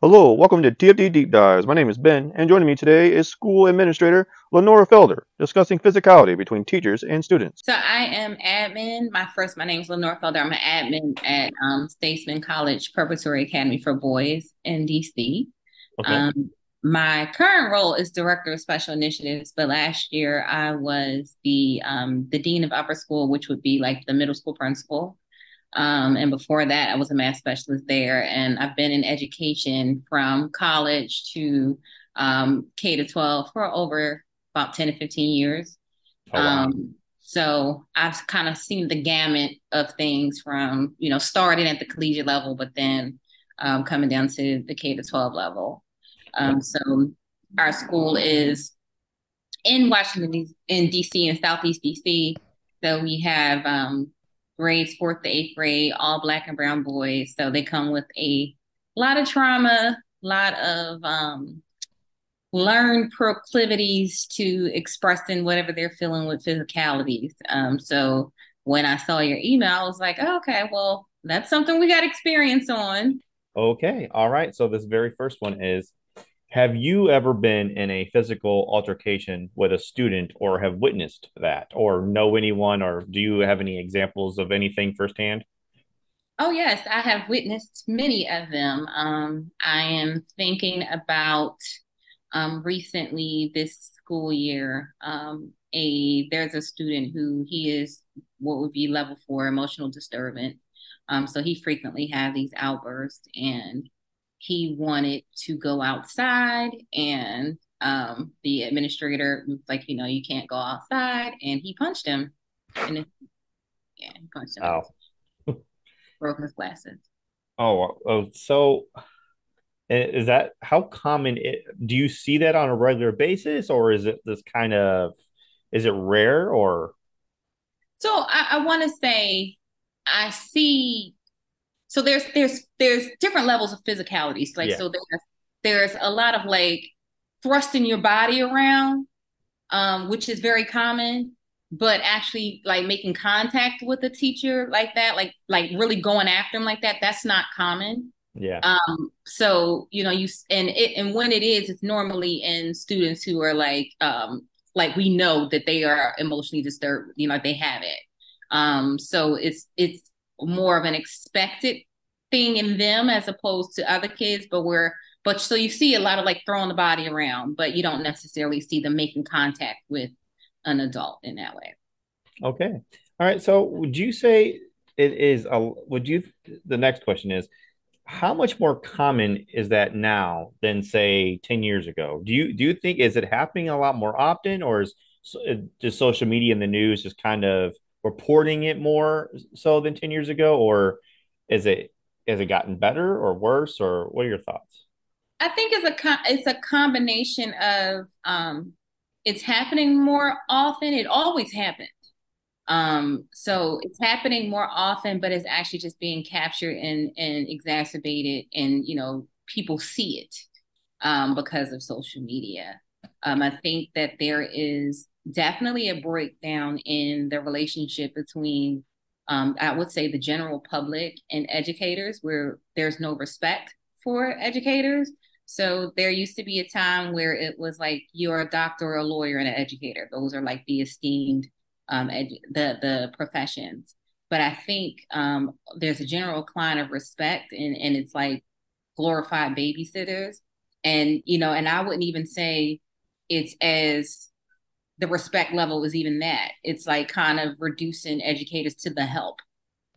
Hello, welcome to TFD Deep Dives. My name is Ben, and joining me today is School Administrator Lenora Felder, discussing physicality between teachers and students. So I am admin. My first, my name is Lenora Felder. I'm an admin at um, Statesmen College Preparatory Academy for Boys in DC. Okay. Um, my current role is director of special initiatives, but last year I was the um, the dean of upper school, which would be like the middle school principal. Um, and before that, I was a math specialist there. And I've been in education from college to um, K to 12 for over about 10 to 15 years. Oh, wow. um, so I've kind of seen the gamut of things from, you know, starting at the collegiate level, but then um, coming down to the K to 12 level. Um, so our school is in Washington, in DC, in Southeast DC. So we have um, grades fourth to eighth grade, all black and brown boys. So they come with a lot of trauma, a lot of um, learned proclivities to expressing whatever they're feeling with physicalities. Um, so when I saw your email, I was like, oh, okay, well, that's something we got experience on. Okay. All right. So this very first one is have you ever been in a physical altercation with a student or have witnessed that or know anyone or do you have any examples of anything firsthand? Oh, yes, I have witnessed many of them. Um, I am thinking about um, recently this school year. Um, a there's a student who he is what would be level four emotional disturbance. Um, so he frequently had these outbursts, and he wanted to go outside and um, the administrator was like, you know, you can't go outside, and he punched him. And it, yeah, he punched him. Oh. Broke his glasses. Oh, oh, so is that how common? It, do you see that on a regular basis, or is it this kind of? Is it rare, or? So I, I want to say I see so there's there's there's different levels of physicalities like yeah. so there's there's a lot of like thrusting your body around um which is very common but actually like making contact with a teacher like that like like really going after them like that that's not common. Yeah. Um so you know you and it and when it is it's normally in students who are like um like we know that they are emotionally disturbed you know they have it. Um so it's it's more of an expected thing in them as opposed to other kids, but we're but so you see a lot of like throwing the body around, but you don't necessarily see them making contact with an adult in that way. Okay. All right. So would you say it is a would you the next question is how much more common is that now than say 10 years ago? Do you do you think is it happening a lot more often or is uh, just social media and the news just kind of reporting it more so than 10 years ago or is it has it gotten better or worse or what are your thoughts? I think it's a it's a combination of um it's happening more often. It always happened. Um so it's happening more often but it's actually just being captured and and exacerbated and you know people see it um because of social media. Um i think that there is definitely a breakdown in the relationship between, um, I would say, the general public and educators, where there's no respect for educators. So there used to be a time where it was like you're a doctor, a lawyer, and an educator. Those are like the esteemed um, edu- the the professions. But I think um, there's a general decline of respect, and and it's like glorified babysitters. And you know, and I wouldn't even say it's as the respect level is even that. It's like kind of reducing educators to the help.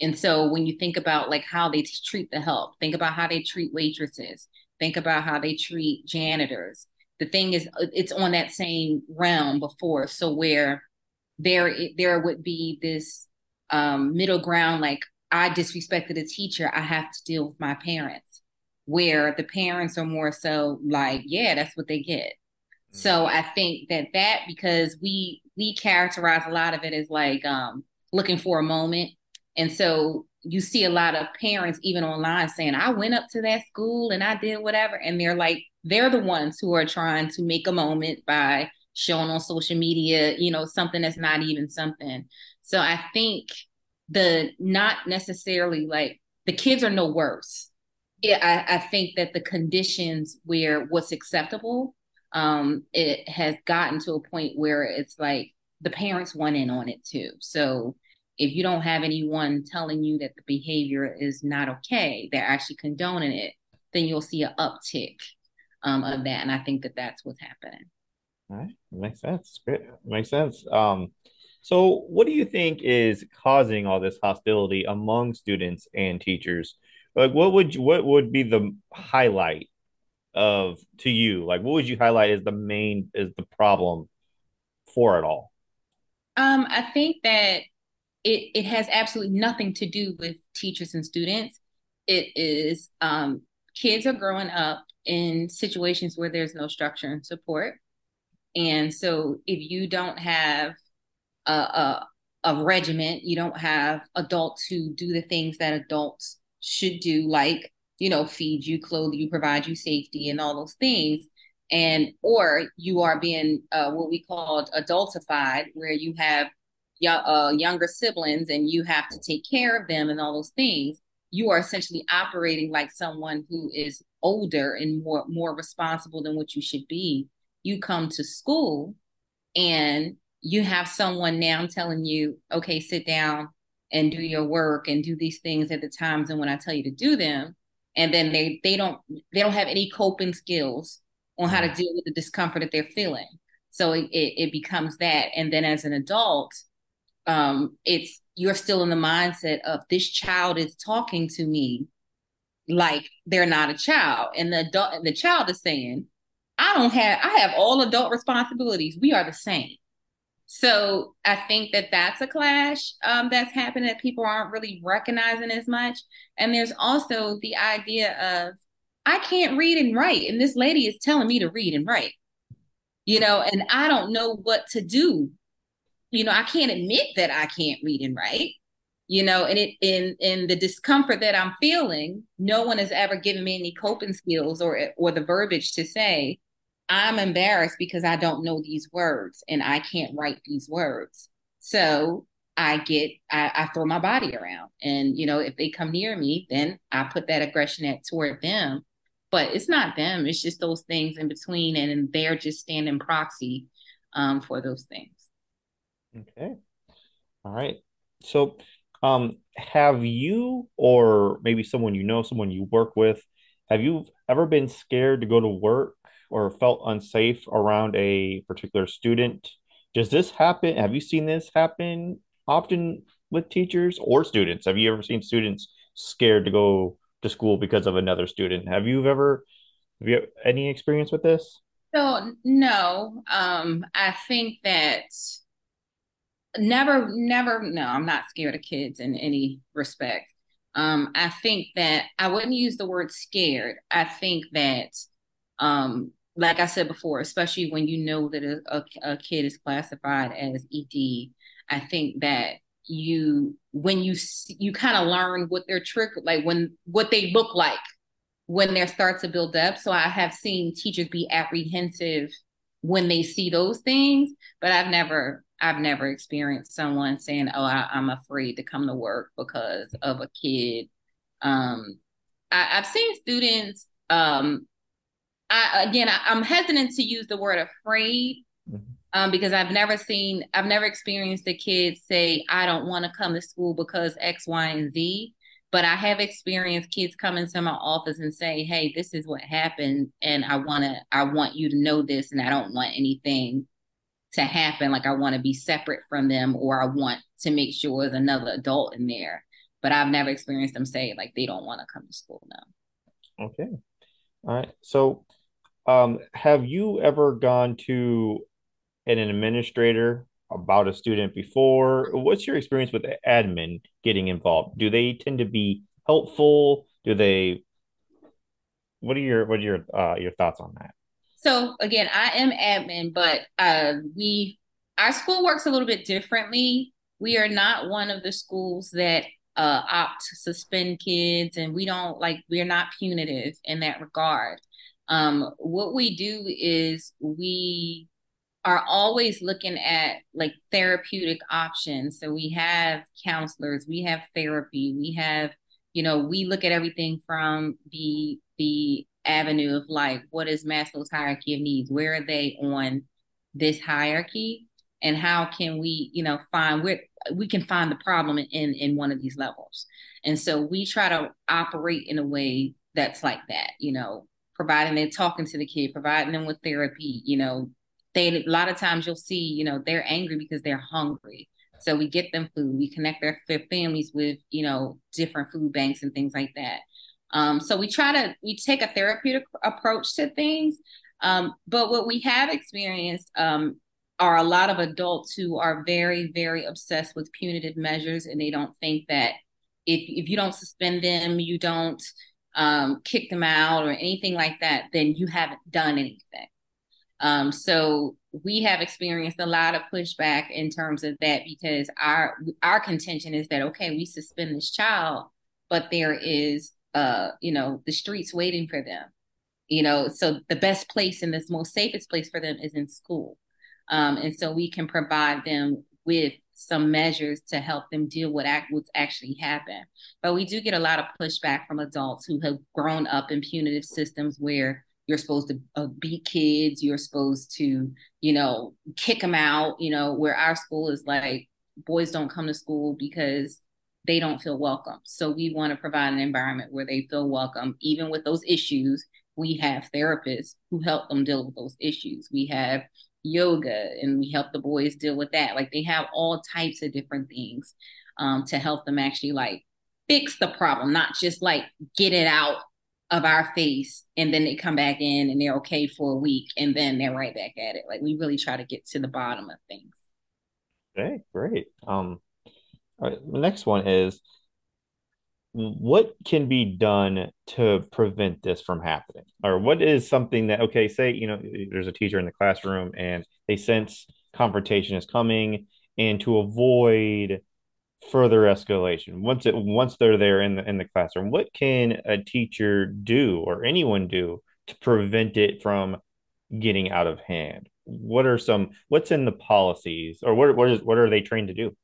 And so when you think about like how they treat the help, think about how they treat waitresses, think about how they treat janitors. The thing is, it's on that same realm before. So where there there would be this um, middle ground, like I disrespected a teacher, I have to deal with my parents. Where the parents are more so like, yeah, that's what they get. So I think that that because we we characterize a lot of it as like um, looking for a moment, and so you see a lot of parents even online saying, "I went up to that school and I did whatever," and they're like they're the ones who are trying to make a moment by showing on social media, you know, something that's not even something. So I think the not necessarily like the kids are no worse. Yeah, I, I think that the conditions where what's acceptable, um, it has gotten to a point where it's like the parents want in on it too. So if you don't have anyone telling you that the behavior is not okay, they're actually condoning it, then you'll see an uptick um, of that. And I think that that's what's happening. All right, makes sense. Great, makes sense. Um, so what do you think is causing all this hostility among students and teachers? Like, what would you, what would be the highlight of to you? Like, what would you highlight as the main is the problem for it all? Um, I think that it it has absolutely nothing to do with teachers and students. It is um, kids are growing up in situations where there's no structure and support, and so if you don't have a, a a regiment, you don't have adults who do the things that adults should do, like you know, feed you, clothe you, provide you safety, and all those things and or you are being uh, what we call adultified, where you have uh, younger siblings and you have to take care of them and all those things. You are essentially operating like someone who is older and more more responsible than what you should be. You come to school and you have someone now telling you, okay, sit down and do your work and do these things at the times and when I tell you to do them. And then they they don't they don't have any coping skills on how to mm. deal with the discomfort that they're feeling. So it, it, it becomes that. And then as an adult, um, it's you're still in the mindset of this child is talking to me like they're not a child. And the adult the child is saying, I don't have I have all adult responsibilities. We are the same. So I think that that's a clash um, that's happening that people aren't really recognizing as much. And there's also the idea of I can't read and write. And this lady is telling me to read and write, you know, and I don't know what to do. You know, I can't admit that I can't read and write, you know, and it in in the discomfort that I'm feeling, no one has ever given me any coping skills or or the verbiage to say, I'm embarrassed because I don't know these words and I can't write these words. So I get I, I, throw my body around. And you know, if they come near me, then I put that aggression at toward them but it's not them. It's just those things in between, and they're just standing proxy um, for those things. Okay. All right. So, um, have you, or maybe someone you know, someone you work with, have you ever been scared to go to work or felt unsafe around a particular student? Does this happen? Have you seen this happen often with teachers or students? Have you ever seen students scared to go to school because of another student. Have you ever have you any experience with this? So no, um, I think that never, never. No, I'm not scared of kids in any respect. Um, I think that I wouldn't use the word scared. I think that, um, like I said before, especially when you know that a, a, a kid is classified as ED, I think that you when you you kind of learn what their trick like when what they look like when they start to build up. So i have seen teachers be apprehensive when they see those things but i've never i've never experienced someone saying oh I, am afraid to come to work because of a kid. Um I, have seen students um I, again I, i'm hesitant to use the word afraid mm-hmm um, because I've never seen, I've never experienced a kid say, I don't want to come to school because X, Y, and Z. But I have experienced kids come into my office and say, Hey, this is what happened. And I want to, I want you to know this. And I don't want anything to happen. Like I want to be separate from them or I want to make sure there's another adult in there. But I've never experienced them say like they don't want to come to school now. Okay. All right. So um, have you ever gone to an administrator about a student before? What's your experience with admin getting involved? Do they tend to be helpful? Do they? What are your what are your uh, your thoughts on that? So again, I am admin, but uh, we our school works a little bit differently. We are not one of the schools that uh, opt to suspend kids, and we don't like we're not punitive in that regard. Um, what we do is we are always looking at like therapeutic options. So we have counselors, we have therapy, we have you know, we look at everything from the the avenue of like, what is Maslow's hierarchy of needs? Where are they on this hierarchy? And how can we, you know, find where we can find the problem in in one of these levels? And so we try to operate in a way that's like that, you know, providing they're talking to the kid, providing them with therapy, you know, they a lot of times you'll see, you know, they're angry because they're hungry. So we get them food, we connect their, their families with, you know, different food banks and things like that. Um, so we try to we take a therapeutic approach to things. Um, but what we have experienced um, are a lot of adults who are very, very obsessed with punitive measures, and they don't think that if if you don't suspend them, you don't um, kick them out or anything like that, then you haven't done anything. Um, so we have experienced a lot of pushback in terms of that because our our contention is that okay, we suspend this child, but there is uh, you know, the streets waiting for them. You know, so the best place and the most safest place for them is in school. Um, and so we can provide them with some measures to help them deal with what's actually happened. But we do get a lot of pushback from adults who have grown up in punitive systems where you're supposed to uh, beat kids, you're supposed to, you know, kick them out, you know, where our school is like, boys don't come to school because they don't feel welcome. So we want to provide an environment where they feel welcome, even with those issues. We have therapists who help them deal with those issues. We have yoga and we help the boys deal with that. Like they have all types of different things um, to help them actually like fix the problem, not just like get it out of our face and then they come back in and they're okay for a week and then they're right back at it. Like we really try to get to the bottom of things. Okay, great. Um, all right, the next one is what can be done to prevent this from happening? Or what is something that, okay, say, you know, there's a teacher in the classroom and they sense confrontation is coming and to avoid further escalation once it once they're there in the in the classroom what can a teacher do or anyone do to prevent it from getting out of hand what are some what's in the policies or what what is what are they trained to do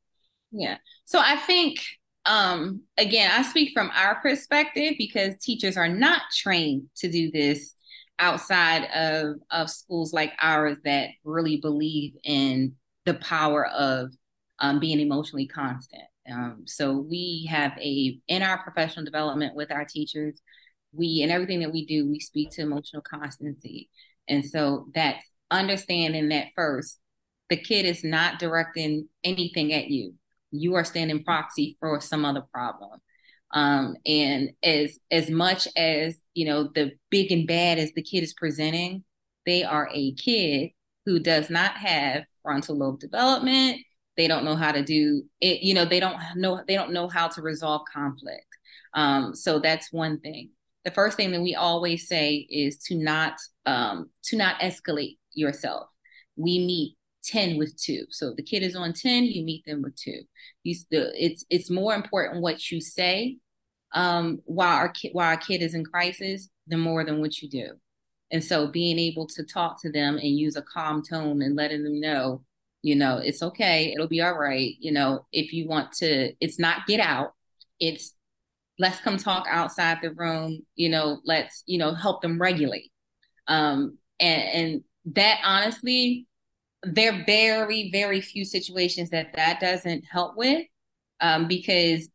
yeah. So I think um again, I speak from our perspective because teachers are not trained to do this outside of of schools like ours that really believe in the power of um, being emotionally constant. Um, so we have a in our professional development with our teachers, we in everything that we do, we speak to emotional constancy, and so that's understanding that first, the kid is not directing anything at you you are standing proxy for some other problem. Um, and as as much as you know, the big and bad as the kid is presenting, they are a kid who does not have frontal lobe development. They don't know how to do it. You know, they don't know they don't know how to resolve conflict. Um, so that's one thing. The first thing that we always say is to not um, to not escalate yourself. We meet 10 with two. So the kid is on 10, you meet them with two. You still it's it's more important what you say um while our kid while our kid is in crisis than more than what you do. And so being able to talk to them and use a calm tone and letting them know, you know, it's okay, it'll be all right. You know, if you want to, it's not get out, it's let's come talk outside the room, you know, let's, you know, help them regulate. Um and and that honestly there are very, very few situations that that doesn't help with um, because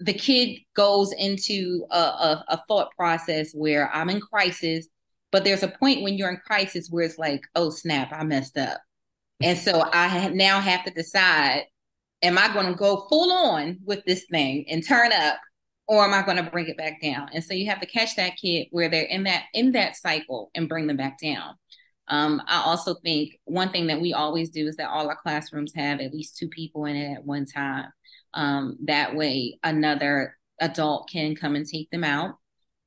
the kid goes into a, a, a, thought process where I'm in crisis, but there's a point when you're in crisis where it's like, oh snap, I messed up. And so I now have to decide, am I going to go full on with this thing and turn up or am I going to bring it back down? And so you have to catch that kid where they're in that in that cycle and bring them back down. Um, I also think one thing that we always do is that all our classrooms have at least two people in it at one time. Um, that way, another adult can come and take them out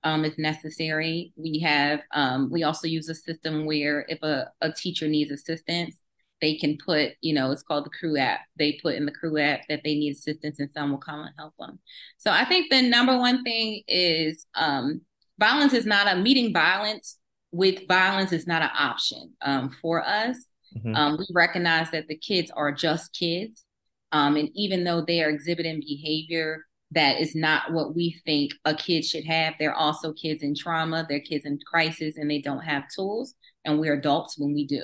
um, if necessary. We have um, we also use a system where if a, a teacher needs assistance, they can put, you know, it's called the crew app. They put in the crew app that they need assistance and someone will come and help them. So I think the number one thing is um, violence is not a meeting violence with violence is not an option um, for us. Mm-hmm. Um, we recognize that the kids are just kids. Um, and even though they are exhibiting behavior that is not what we think a kid should have. They're also kids in trauma, they're kids in crisis, and they don't have tools. And we're adults when we do.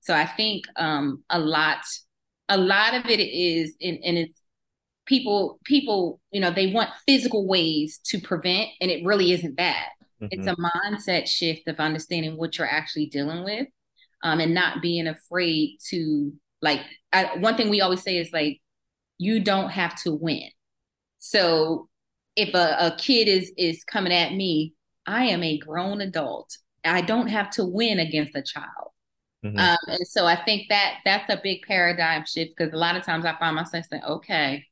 So I think um, a lot, a lot of it is, and, and it's people, people, you know, they want physical ways to prevent, and it really isn't that. Mm-hmm. It's a mindset shift of understanding what you're actually dealing with, um, and not being afraid to like. I, one thing we always say is like, you don't have to win so if a, a kid is is coming at me, I am a grown adult. I don't have to win against a child. Mm-hmm. Um, and so I think that that's a big paradigm shift because a lot of times I find myself saying, okay,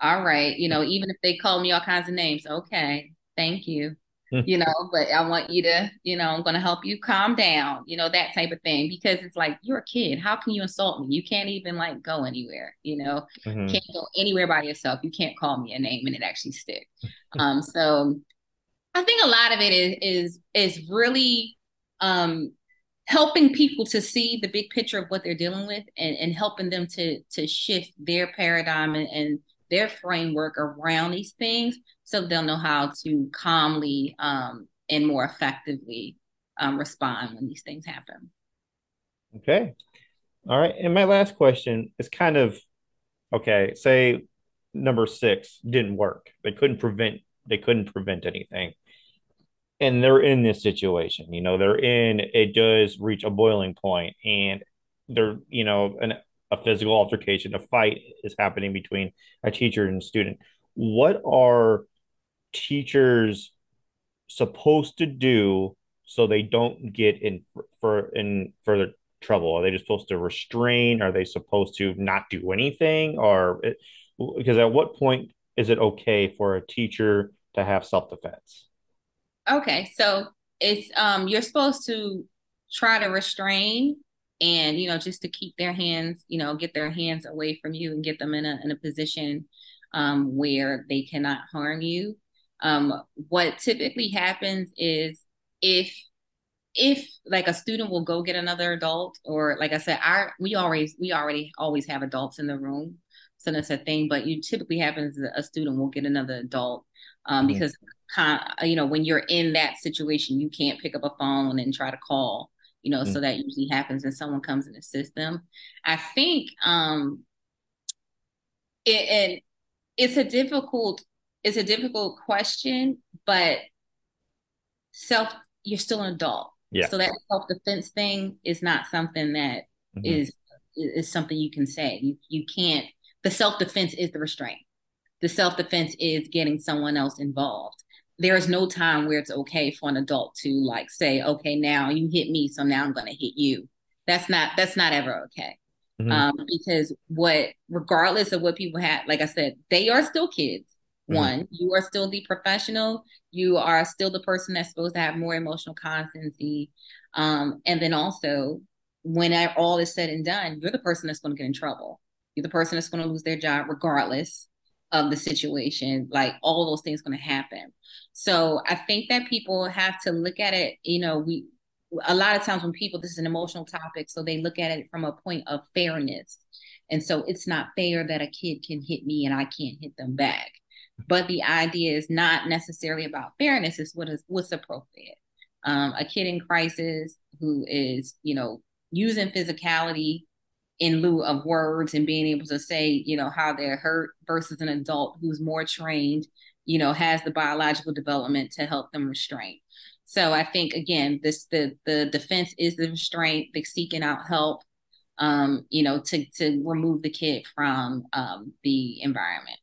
all right, you know, even if they call me all kinds of names, okay, thank you. Hmm. you know, but I want you to, you know, I'm going to help you calm down, you know, that type of thing. Because it's like, you're a kid. How can you insult me? You can't even like go anywhere, you know, mm-hmm. can't go anywhere by yourself. You can't call me a name and it actually stick. um, so I think a lot of it is, is, is really, um, helping people to see the big picture of what they're dealing with and, and helping them to, to shift their paradigm and, and their framework around these things so they'll know how to calmly um, and more effectively um, respond when these things happen. Okay. All right. And my last question is kind of okay, say number six didn't work. They couldn't prevent they couldn't prevent anything. And they're in this situation, you know, they're in it does reach a boiling point and they're, you know, an a physical altercation, a fight is happening between a teacher and student. What are teachers supposed to do so they don't get in for in further trouble? Are they just supposed to restrain? Are they supposed to not do anything? Or it, because at what point is it okay for a teacher to have self defense? Okay, so it's um you're supposed to try to restrain and you know just to keep their hands you know get their hands away from you and get them in a in a position um, where they cannot harm you um, what typically happens is if if like a student will go get another adult or like i said our we always we already always have adults in the room so that's a thing but you typically happens a student will get another adult um, mm-hmm. because you know when you're in that situation you can't pick up a phone and try to call you know, mm so that usually happens when someone comes in the system. I think um it, and it's a difficult it's a difficult question, but self you're still an adult. Yeah. So that self defense thing is not something that mm-hmm. is is something you can say. You you can't the self defense is the restraint. The self defense is getting someone else involved there is no time where it's okay for an adult to like say, okay, now you hit me, so now I'm going to hit you. That's not that's not ever okay. Mm-hmm. Um, because what, regardless of what people have, like I said, they are still kids. Mm-hmm. One, you are still the professional. You are still the person that's supposed to have more emotional constancy. Um, and then also, when all is said and done, you're the person that's going to get in trouble. You're the person that's going to lose their job, regardless of the situation. Like all those things going to happen. So I think that people have to look at it. You know, we a lot of times when people this is an emotional topic, so they look at it from a point of fairness. And so it's not fair that a kid can hit me and I can't hit them back. But the idea is not necessarily about fairness, it's what is what's appropriate. Um, a kid in crisis who is, you know, using physicality in lieu of words and being able to say, you know, how they're hurt versus an adult who's more trained, you know, has the biological development to help them restrain. So I think again, this the the defense is the restraint, the seeking out help, um, you know, to to remove the kid from um, the environment.